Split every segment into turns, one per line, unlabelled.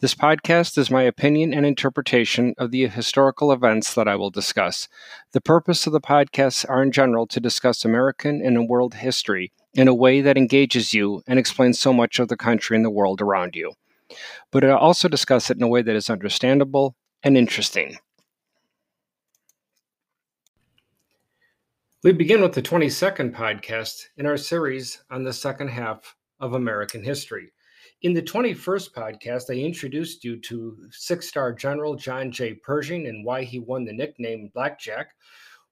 This podcast is my opinion and interpretation of the historical events that I will discuss. The purpose of the podcasts are in general to discuss American and world history in a way that engages you and explains so much of the country and the world around you but I also discuss it in a way that is understandable and interesting. We begin with the 22nd podcast in our series on the second half of American history. In the 21st podcast, I introduced you to six star General John J. Pershing and why he won the nickname Blackjack.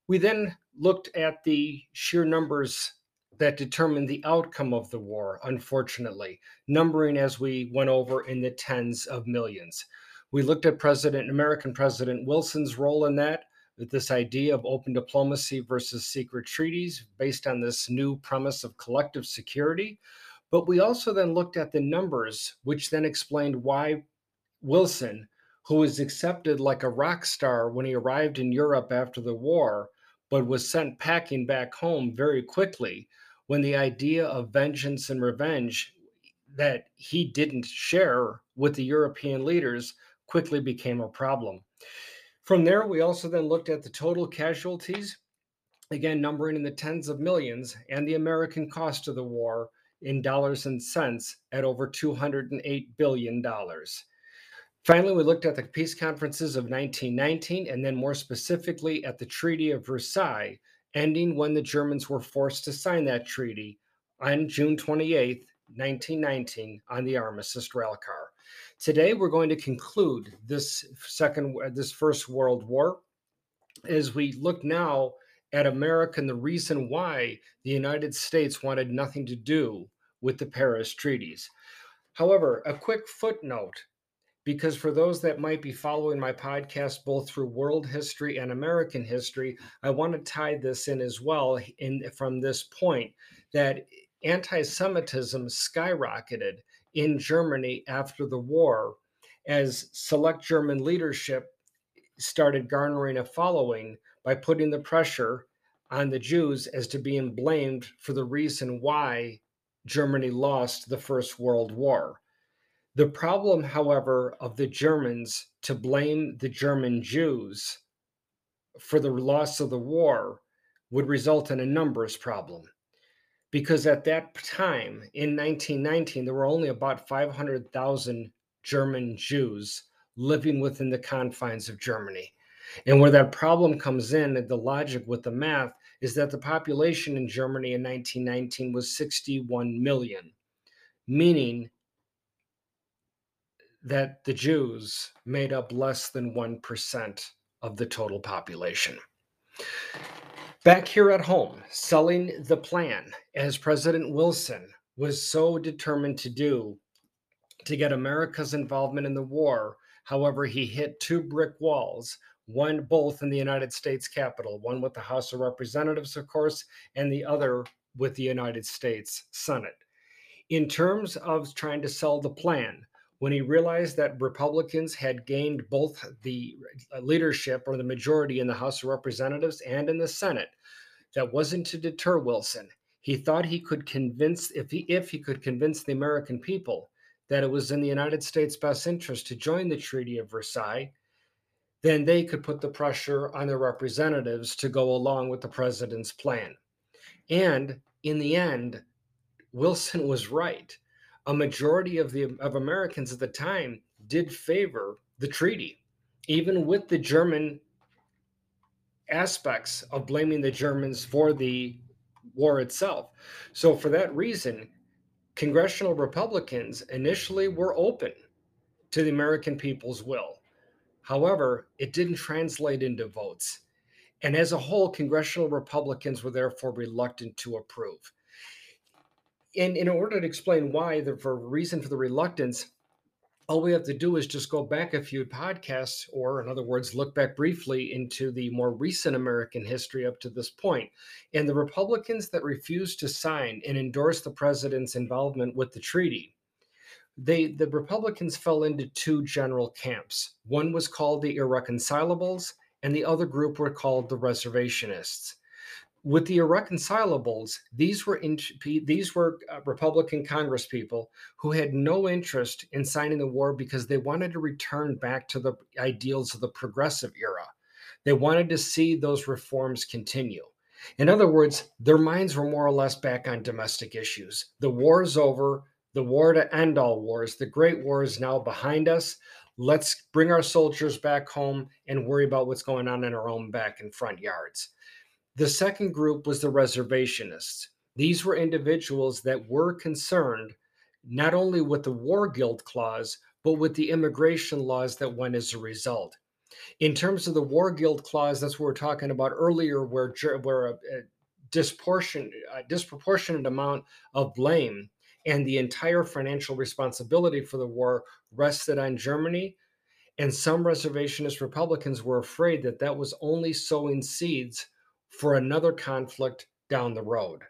We then looked at the sheer numbers that determined the outcome of the war, unfortunately, numbering as we went over in the tens of millions. We looked at President American President Wilson's role in that, with this idea of open diplomacy versus secret treaties based on this new premise of collective security. But we also then looked at the numbers, which then explained why Wilson, who was accepted like a rock star when he arrived in Europe after the war, but was sent packing back home very quickly, when the idea of vengeance and revenge that he didn't share with the European leaders quickly became a problem. From there, we also then looked at the total casualties, again, numbering in the tens of millions, and the American cost of the war in dollars and cents at over $208 billion. Finally, we looked at the peace conferences of 1919 and then more specifically at the Treaty of Versailles, ending when the Germans were forced to sign that treaty on June 28, 1919, on the Armistice Railcar. Today, we're going to conclude this second, this First World War, as we look now at America and the reason why the United States wanted nothing to do with the Paris treaties. However, a quick footnote because for those that might be following my podcast both through world history and American history, I want to tie this in as well in from this point that anti-Semitism skyrocketed in Germany after the war as select German leadership started garnering a following by putting the pressure on the Jews as to being blamed for the reason why Germany lost the First World War. The problem, however, of the Germans to blame the German Jews for the loss of the war would result in a numbers problem. Because at that time, in 1919, there were only about 500,000 German Jews living within the confines of Germany. And where that problem comes in, the logic with the math, is that the population in Germany in 1919 was 61 million, meaning that the Jews made up less than 1% of the total population. Back here at home, selling the plan, as President Wilson was so determined to do to get America's involvement in the war. However, he hit two brick walls, one both in the United States Capitol, one with the House of Representatives, of course, and the other with the United States Senate. In terms of trying to sell the plan, when he realized that Republicans had gained both the leadership or the majority in the House of Representatives and in the Senate, that wasn't to deter Wilson. He thought he could convince, if he, if he could convince the American people that it was in the United States' best interest to join the Treaty of Versailles, then they could put the pressure on their representatives to go along with the president's plan. And in the end, Wilson was right a majority of the of Americans at the time did favor the treaty, even with the German aspects of blaming the Germans for the war itself. So for that reason, congressional Republicans initially were open to the American people's will. However, it didn't translate into votes. And as a whole, congressional Republicans were therefore reluctant to approve and in order to explain why, the for reason for the reluctance, all we have to do is just go back a few podcasts, or in other words, look back briefly into the more recent American history up to this point. And the Republicans that refused to sign and endorse the president's involvement with the treaty, they the Republicans fell into two general camps. One was called the irreconcilables, and the other group were called the reservationists with the irreconcilables, these were in, these were uh, Republican Congresspeople who had no interest in signing the war because they wanted to return back to the ideals of the progressive era. They wanted to see those reforms continue. In other words, their minds were more or less back on domestic issues. The war is over. The war to end all wars, the Great War is now behind us. Let's bring our soldiers back home and worry about what's going on in our own back and front yards. The second group was the reservationists. These were individuals that were concerned not only with the war guilt clause, but with the immigration laws that went as a result. In terms of the war guilt clause, that's what we are talking about earlier, where, where a, a, disproportionate, a disproportionate amount of blame and the entire financial responsibility for the war rested on Germany. And some reservationist Republicans were afraid that that was only sowing seeds for another conflict down the road.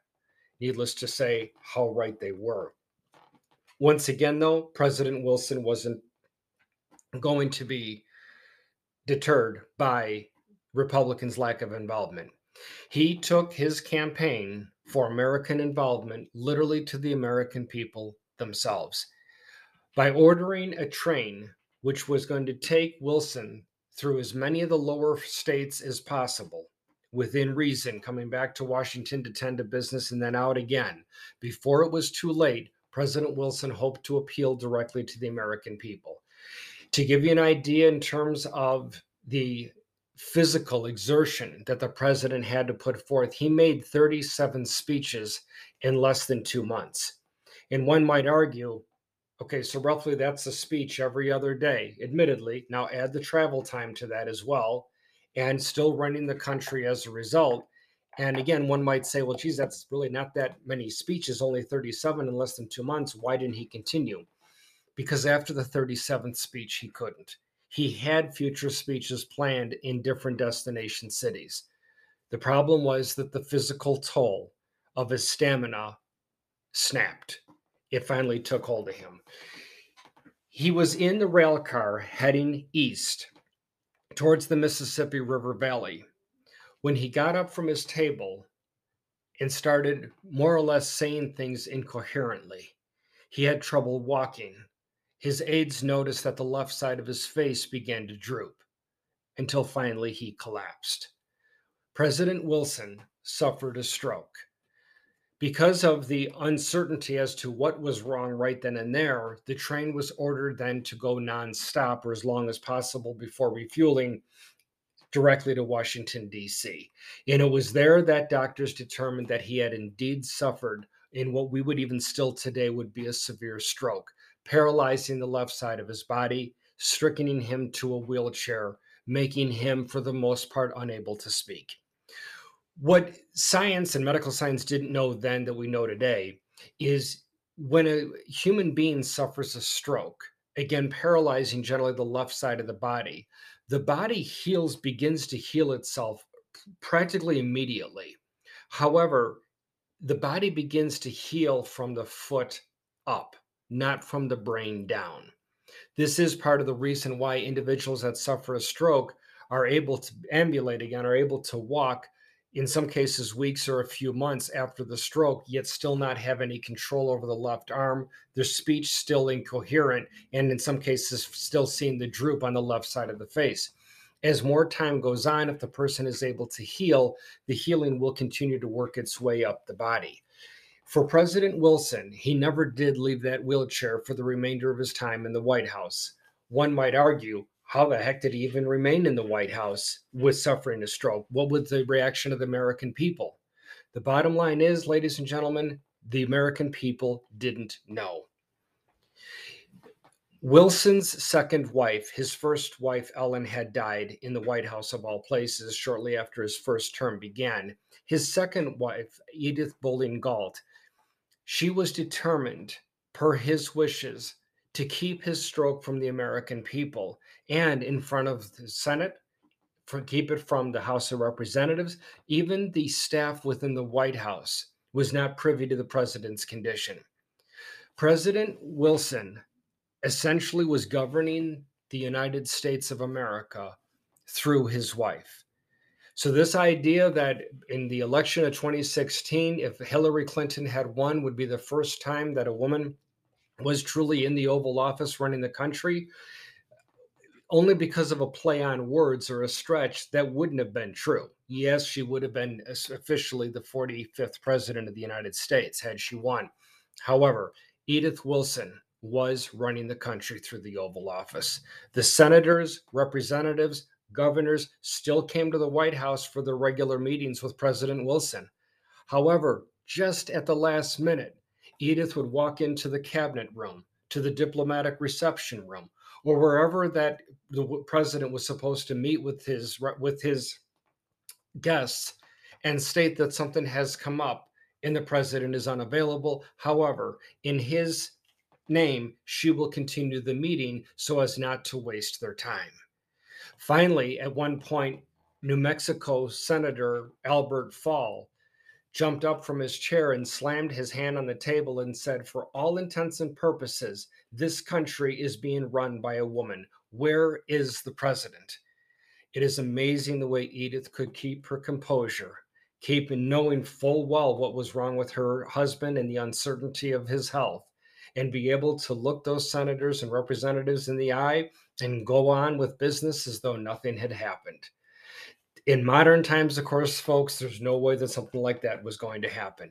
Needless to say, how right they were. Once again, though, President Wilson wasn't going to be deterred by Republicans' lack of involvement. He took his campaign for American involvement literally to the American people themselves by ordering a train which was going to take Wilson through as many of the lower states as possible within reason, coming back to Washington to tend to business and then out again. Before it was too late, President Wilson hoped to appeal directly to the American people. To give you an idea in terms of the physical exertion that the president had to put forth, he made 37 speeches in less than two months. And one might argue, okay, so roughly that's a speech every other day, admittedly. Now add the travel time to that as well and still running the country as a result. And again, one might say, well, geez, that's really not that many speeches, only 37 in less than two months. Why didn't he continue? Because after the 37th speech, he couldn't. He had future speeches planned in different destination cities. The problem was that the physical toll of his stamina snapped. It finally took hold of him. He was in the rail car heading east towards the Mississippi River Valley. When he got up from his table and started more or less saying things incoherently, he had trouble walking. His aides noticed that the left side of his face began to droop until finally he collapsed. President Wilson suffered a stroke. Because of the uncertainty as to what was wrong right then and there, the train was ordered then to go nonstop or as long as possible before refueling directly to Washington, D.C. And it was there that doctors determined that he had indeed suffered in what we would even still today would be a severe stroke, paralyzing the left side of his body, striking him to a wheelchair, making him, for the most part, unable to speak what science and medical science didn't know then that we know today is when a human being suffers a stroke, again, paralyzing generally the left side of the body, the body heals, begins to heal itself practically immediately. However, the body begins to heal from the foot up, not from the brain down. This is part of the reason why individuals that suffer a stroke are able to ambulate again, are able to walk in some cases weeks or a few months after the stroke, yet still not have any control over the left arm, their speech still incoherent, and in some cases still seeing the droop on the left side of the face. As more time goes on, if the person is able to heal, the healing will continue to work its way up the body. For President Wilson, he never did leave that wheelchair for the remainder of his time in the White House. One might argue how the heck did he even remain in the White House with suffering a stroke? What was the reaction of the American people? The bottom line is, ladies and gentlemen, the American people didn't know. Wilson's second wife, his first wife, Ellen, had died in the White House of all places shortly after his first term began. His second wife, Edith Bolling Galt, she was determined, per his wishes, to keep his stroke from the American people and in front of the Senate, for keep it from the House of Representatives, even the staff within the White House was not privy to the president's condition. President Wilson essentially was governing the United States of America through his wife. So, this idea that in the election of 2016, if Hillary Clinton had won, would be the first time that a woman was truly in the Oval Office running the country, only because of a play on words or a stretch, that wouldn't have been true. Yes, she would have been officially the 45th president of the United States had she won. However, Edith Wilson was running the country through the Oval Office. The senators, representatives, governors still came to the White House for the regular meetings with President Wilson. However, just at the last minute, Edith would walk into the cabinet room, to the diplomatic reception room, or wherever that the president was supposed to meet with his with his guests and state that something has come up and the president is unavailable. However, in his name, she will continue the meeting so as not to waste their time. Finally, at one point, New Mexico Senator Albert Fall jumped up from his chair and slammed his hand on the table and said, For all intents and purposes, this country is being run by a woman. Where is the president? It is amazing the way Edith could keep her composure, keeping knowing full well what was wrong with her husband and the uncertainty of his health, and be able to look those senators and representatives in the eye and go on with business as though nothing had happened in modern times, of course, folks, there's no way that something like that was going to happen.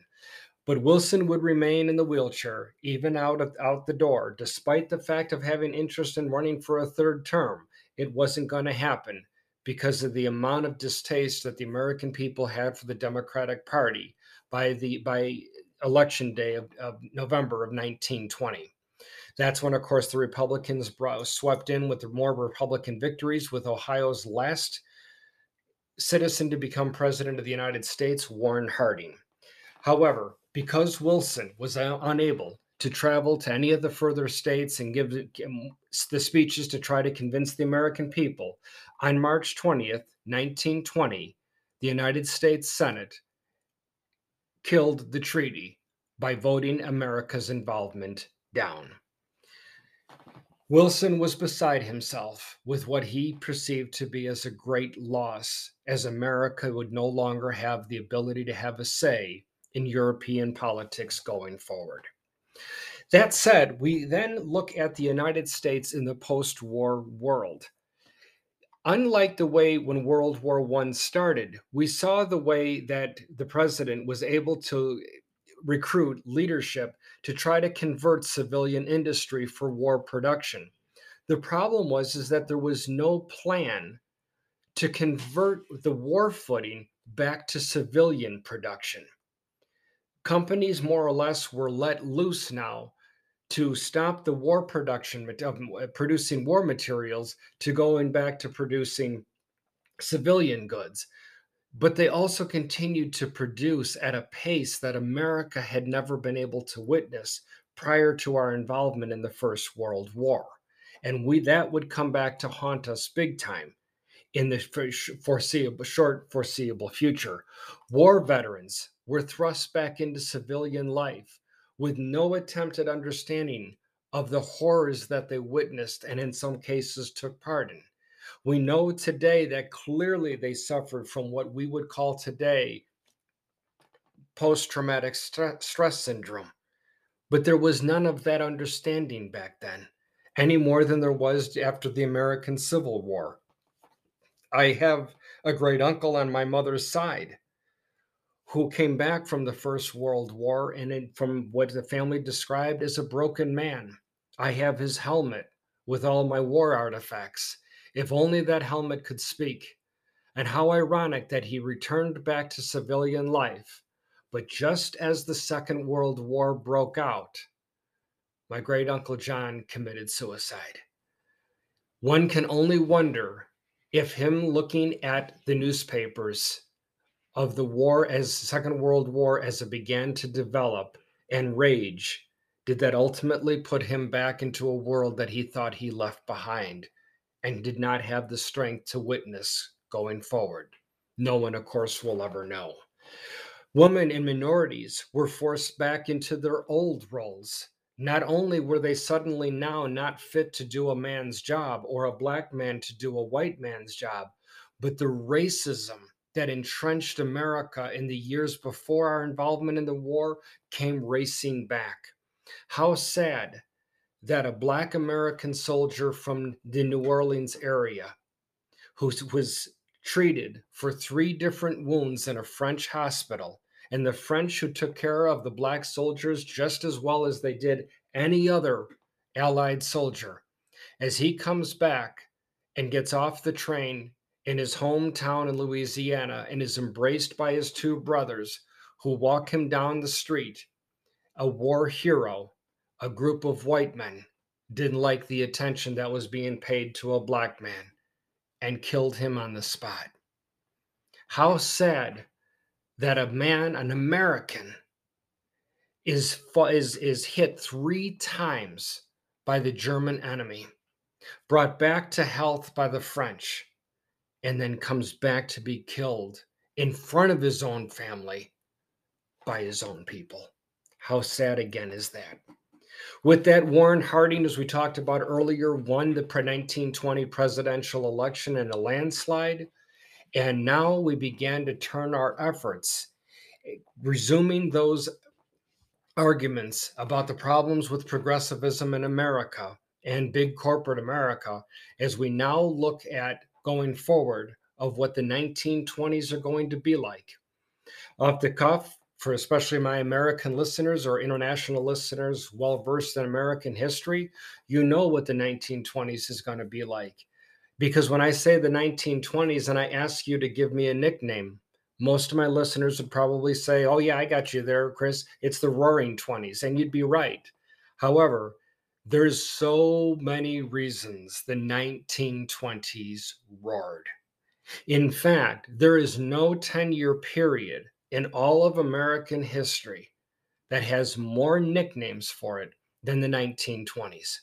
But Wilson would remain in the wheelchair, even out of, out the door, despite the fact of having interest in running for a third term. It wasn't going to happen because of the amount of distaste that the American people had for the Democratic Party by the by election day of, of November of 1920. That's when, of course, the Republicans brought, swept in with more Republican victories, with Ohio's last citizen to become president of the United States, Warren Harding. However, because Wilson was unable to travel to any of the further states and give the speeches to try to convince the American people, on March 20th, 1920, the United States Senate killed the treaty by voting America's involvement down. Wilson was beside himself with what he perceived to be as a great loss, as America would no longer have the ability to have a say in European politics going forward. That said, we then look at the United States in the post war world. Unlike the way when World War I started, we saw the way that the president was able to recruit leadership to try to convert civilian industry for war production. The problem was is that there was no plan to convert the war footing back to civilian production. Companies more or less were let loose now to stop the war production of uh, producing war materials to going back to producing civilian goods but they also continued to produce at a pace that America had never been able to witness prior to our involvement in the First World War. And we that would come back to haunt us big time in the foreseeable short foreseeable future. War veterans were thrust back into civilian life with no attempt at understanding of the horrors that they witnessed and in some cases took part in. We know today that clearly they suffered from what we would call today post traumatic st- stress syndrome. But there was none of that understanding back then, any more than there was after the American Civil War. I have a great uncle on my mother's side who came back from the First World War and from what the family described as a broken man. I have his helmet with all my war artifacts. If only that helmet could speak. And how ironic that he returned back to civilian life. But just as the Second World War broke out, my great uncle John committed suicide. One can only wonder if him looking at the newspapers of the war as Second World War as it began to develop and rage did that ultimately put him back into a world that he thought he left behind and did not have the strength to witness going forward. No one, of course, will ever know. Women and minorities were forced back into their old roles. Not only were they suddenly now not fit to do a man's job or a black man to do a white man's job, but the racism that entrenched America in the years before our involvement in the war came racing back. How sad that a black American soldier from the New Orleans area who was treated for three different wounds in a French hospital. And the French, who took care of the black soldiers just as well as they did any other Allied soldier, as he comes back and gets off the train in his hometown in Louisiana and is embraced by his two brothers who walk him down the street, a war hero, a group of white men didn't like the attention that was being paid to a black man and killed him on the spot. How sad that a man, an American, is, is, is hit three times by the German enemy, brought back to health by the French, and then comes back to be killed in front of his own family by his own people. How sad again is that? With that, Warren Harding, as we talked about earlier, won the 1920 presidential election in a landslide. And now we began to turn our efforts, resuming those arguments about the problems with progressivism in America and big corporate America as we now look at going forward of what the 1920s are going to be like. Off the cuff, for especially my American listeners or international listeners well versed in American history, you know what the 1920s is going to be like. Because when I say the 1920s and I ask you to give me a nickname, most of my listeners would probably say, Oh, yeah, I got you there, Chris. It's the roaring 20s. And you'd be right. However, there's so many reasons the 1920s roared. In fact, there is no 10 year period in all of American history that has more nicknames for it than the 1920s.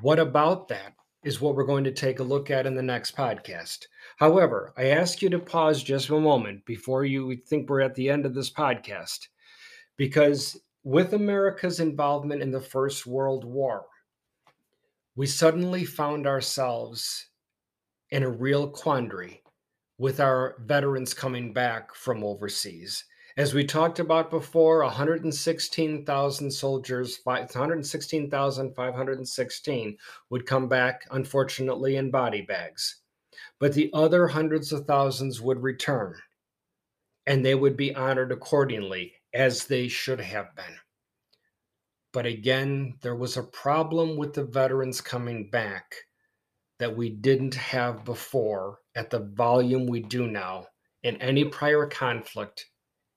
What about that is what we're going to take a look at in the next podcast. However, I ask you to pause just a moment before you think we're at the end of this podcast, because with America's involvement in the First World War, we suddenly found ourselves in a real quandary with our veterans coming back from overseas. As we talked about before, 116,000 soldiers, 116,516 would come back, unfortunately, in body bags. But the other hundreds of thousands would return, and they would be honored accordingly, as they should have been. But again, there was a problem with the veterans coming back that we didn't have before at the volume we do now in any prior conflict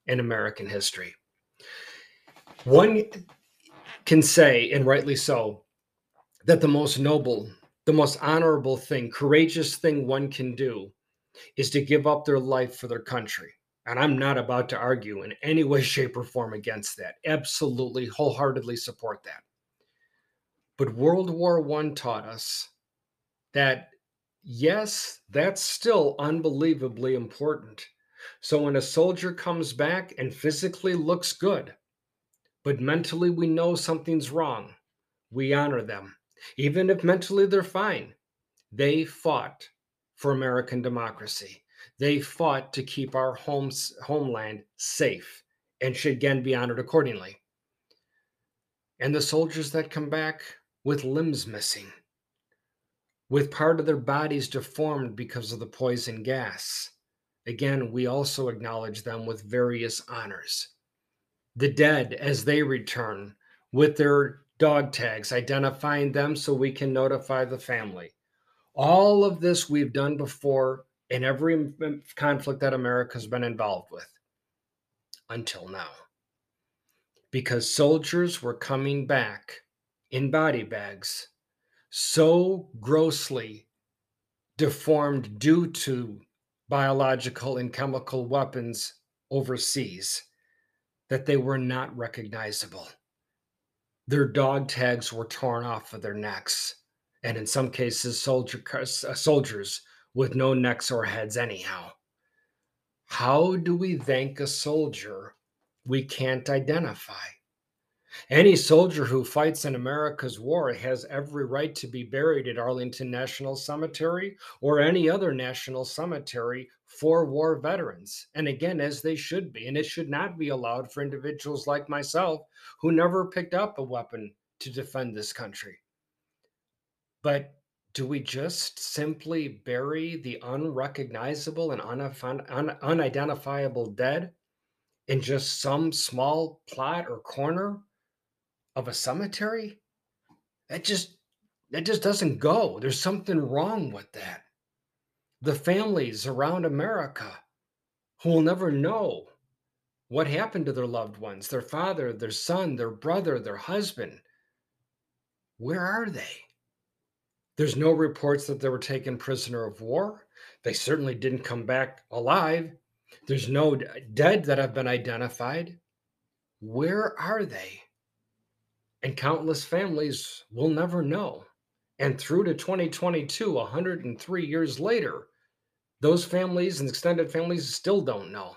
in American history. One can say, and rightly so, that the most noble, the most honorable thing, courageous thing one can do is to give up their life for their country. And I'm not about to argue in any way, shape, or form against that. Absolutely, wholeheartedly support that. But World War I taught us that yes, that's still unbelievably important. So when a soldier comes back and physically looks good, but mentally we know something's wrong, we honor them. Even if mentally they're fine, they fought for American democracy. They fought to keep our homes, homeland safe and should again be honored accordingly. And the soldiers that come back with limbs missing, with part of their bodies deformed because of the poison gas. Again, we also acknowledge them with various honors. The dead, as they return, with their dog tags, identifying them so we can notify the family. All of this we've done before in every conflict that America's been involved with until now. Because soldiers were coming back in body bags so grossly deformed due to biological and chemical weapons overseas that they were not recognizable. their dog tags were torn off of their necks, and in some cases, soldier, uh, soldiers with no necks or heads, anyhow. How do we thank a soldier we can't identify? Any soldier who fights in America's war has every right to be buried at Arlington National Cemetery or any other national cemetery for war veterans. And again, as they should be. And it should not be allowed for individuals like myself who never picked up a weapon to defend this country. But do we just simply bury the unrecognizable and unidentifiable dead in just some small plot or corner of a cemetery? That just that just doesn't go. There's something wrong with that. The families around America who will never know what happened to their loved ones, their father, their son, their brother, their husband. Where are they? There's no reports that they were taken prisoner of war. They certainly didn't come back alive. There's no dead that have been identified. Where are they? and countless families will never know. And through to 2022, 103 years later, those families and extended families still don't know.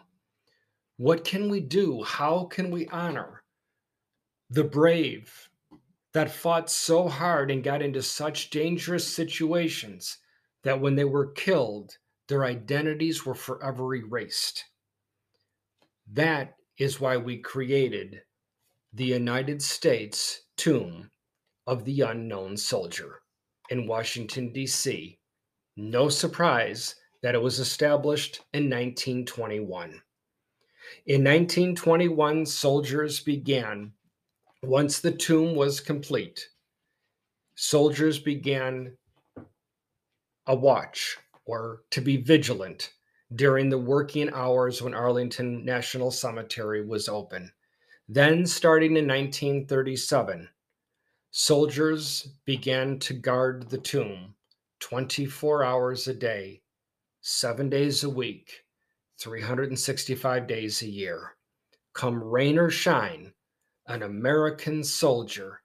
What can we do? How can we honor the brave that fought so hard and got into such dangerous situations that when they were killed, their identities were forever erased? That is why we created the United States Tomb of the Unknown Soldier in Washington, D.C. No surprise that it was established in 1921. In 1921, soldiers began, once the tomb was complete, soldiers began a watch or to be vigilant during the working hours when Arlington National Cemetery was open. Then, starting in 1937, soldiers began to guard the tomb 24 hours a day, seven days a week, 365 days a year. Come rain or shine, an American soldier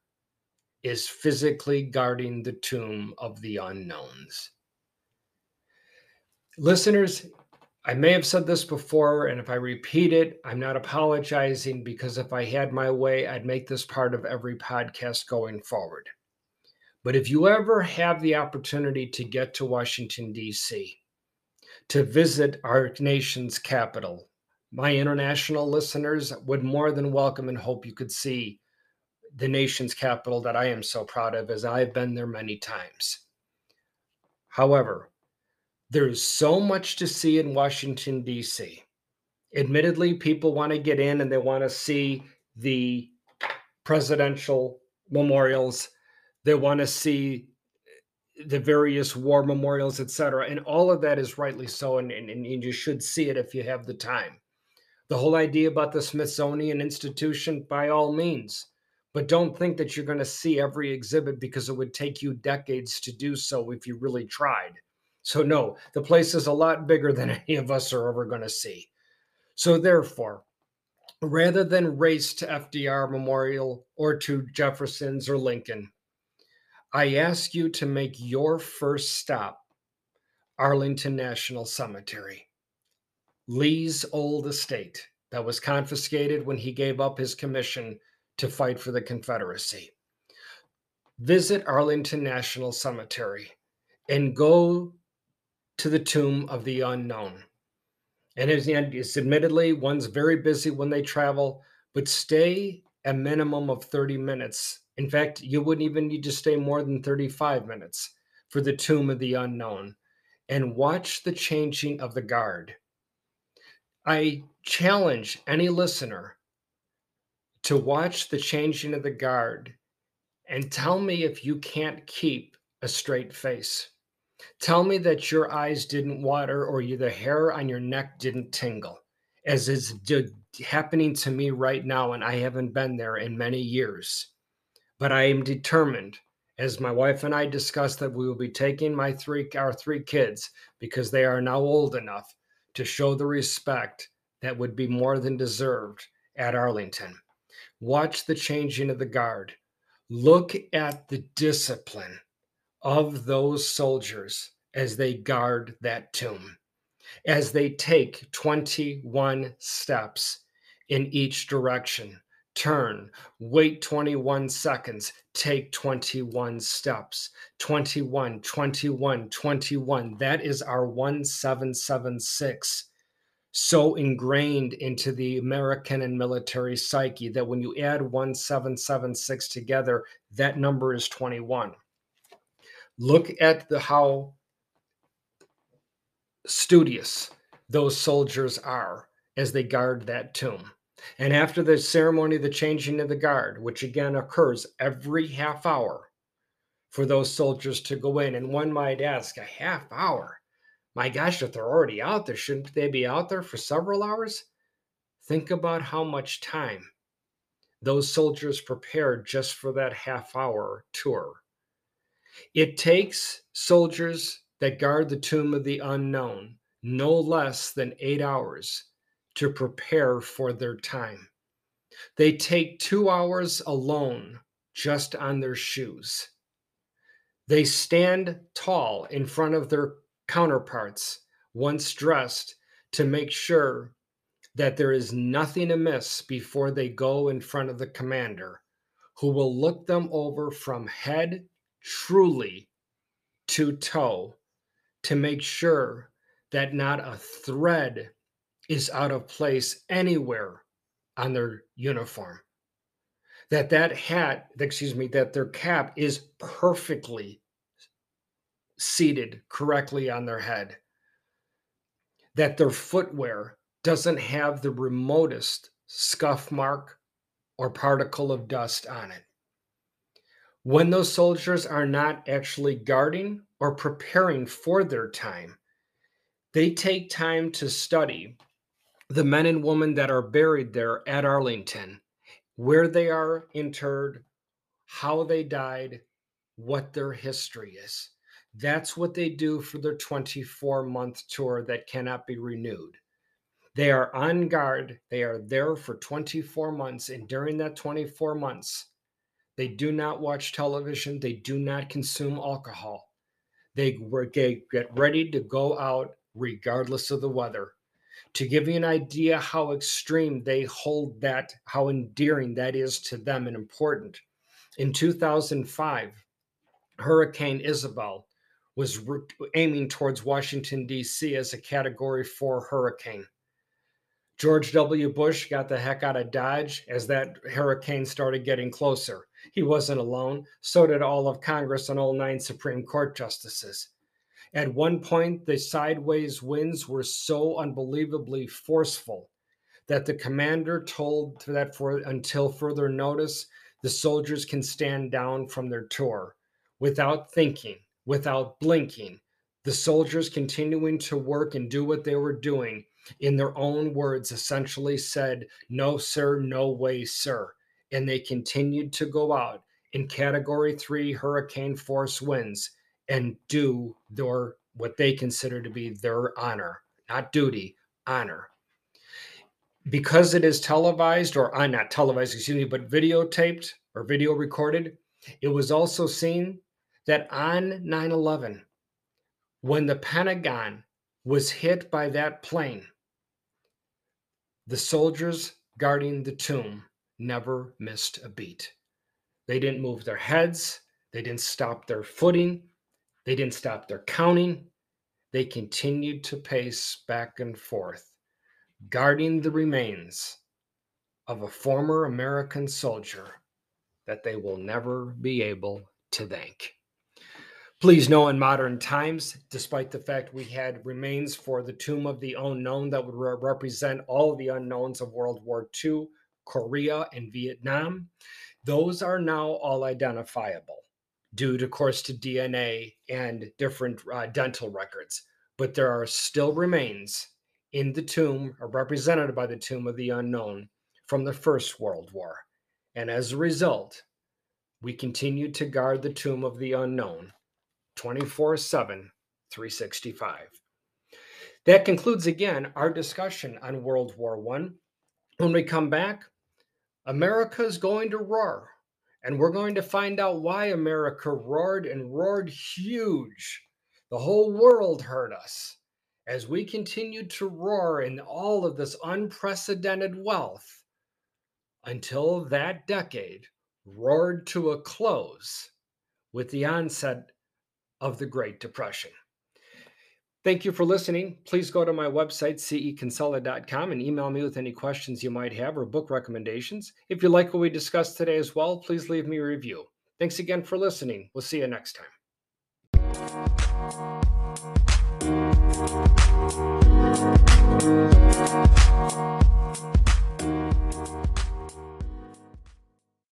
is physically guarding the tomb of the unknowns. Listeners, I may have said this before, and if I repeat it, I'm not apologizing because if I had my way, I'd make this part of every podcast going forward. But if you ever have the opportunity to get to Washington, D.C., to visit our nation's capital, my international listeners would more than welcome and hope you could see the nation's capital that I am so proud of, as I've been there many times. However, there's so much to see in Washington, D.C. Admittedly, people want to get in and they want to see the presidential memorials. They want to see eh, the various war memorials, etc. And all of that is rightly so. And, and, and you should see it if you have the time. The whole idea about the Smithsonian Institution, by all means. But don't think that you're going to see every exhibit because it would take you decades to do so if you really tried. So, no, the place is a lot bigger than any of us are ever going to see. So, therefore, rather than race to FDR Memorial or to Jefferson's or Lincoln, I ask you to make your first stop Arlington National Cemetery, Lee's old estate that was confiscated when he gave up his commission to fight for the Confederacy. Visit Arlington National Cemetery and go to the tomb of the unknown. And it's, admittedly one's very busy when they travel, but stay a minimum of 30 minutes. In fact, you wouldn't even need to stay more than 35 minutes for the tomb of the unknown and watch the changing of the guard. I challenge any listener to watch the changing of the guard and tell me if you can't keep a straight face. Tell me that your eyes didn't water or you, the hair on your neck didn't tingle, as is happening to me right now, and I haven't been there in many years. But I am determined, as my wife and I discussed, that we will be taking my three our three kids because they are now old enough to show the respect that would be more than deserved at Arlington. Watch the changing of the guard. Look at the discipline of those soldiers as they guard that tomb, as they take 21 steps in each direction. Turn, wait 21 seconds, take 21 steps. 21, 21, 21. That is our 1776 so ingrained into the American and military psyche that when you add 1776 together, that number is 21. Look at the how studious those soldiers are as they guard that tomb. And after the ceremony of the changing of the guard, which again occurs every half hour for those soldiers to go in, and one might ask, a half hour? my gosh, if they're already out there, shouldn't they be out there for several hours? Think about how much time those soldiers prepared just for that half hour tour. It takes soldiers that guard the tomb of the unknown no less than eight hours to prepare for their time. They take two hours alone just on their shoes. They stand tall in front of their counterparts once dressed to make sure that there is nothing amiss before they go in front of the commander, who will look them over from head truly to toe to make sure that not a thread is out of place anywhere on their uniform that that hat excuse me that their cap is perfectly seated correctly on their head, that their footwear doesn't have the remotest scuff mark or particle of dust on it. When those soldiers are not actually guarding or preparing for their time, they take time to study the men and women that are buried there at Arlington, where they are interred, how they died, what their history is. That's what they do for their 24 month tour that cannot be renewed. They are on guard. They are there for 24 months. And during that 24 months, they do not watch television. They do not consume alcohol. They get ready to go out regardless of the weather. To give you an idea how extreme they hold that, how endearing that is to them and important. In 2005, Hurricane Isabel was aiming towards Washington, D.C. as a category four hurricane. George W. Bush got the heck out of Dodge as that hurricane started getting closer. He wasn't alone, so did all of Congress and all nine Supreme Court justices. At one point, the sideways winds were so unbelievably forceful that the commander told that for until further notice, the soldiers can stand down from their tour without thinking without blinking, the soldiers continuing to work and do what they were doing, in their own words, essentially said, No, sir, no way, sir. And they continued to go out in category three hurricane force winds and do their what they consider to be their honor, not duty, honor. Because it is televised, or uh, not televised, excuse me, but videotaped or video recorded, it was also seen that on 9 11, when the Pentagon was hit by that plane, the soldiers guarding the tomb never missed a beat. They didn't move their heads, they didn't stop their footing, they didn't stop their counting. They continued to pace back and forth, guarding the remains of a former American soldier that they will never be able to thank. Please know in modern times, despite the fact we had remains for the tomb of the unknown that would re- represent all the unknowns of World War II, Korea, and Vietnam, those are now all identifiable due, to, course, to DNA and different uh, dental records. But there are still remains in the tomb, or represented by the tomb of the unknown from the First World War. And as a result, we continue to guard the tomb of the unknown 24 7, 365. That concludes again our discussion on World War I. When we come back, America is going to roar And we're going to find out why America roared and roared huge. The whole world heard us as we continued to roar in all of this unprecedented wealth until that decade roared to a close with the onset of the Great Depression. Thank you for listening. Please go to my website, ceconsolid.com, and email me with any questions you might have or book recommendations. If you like what we discussed today as well, please leave me a review. Thanks again for listening. We'll see you next time.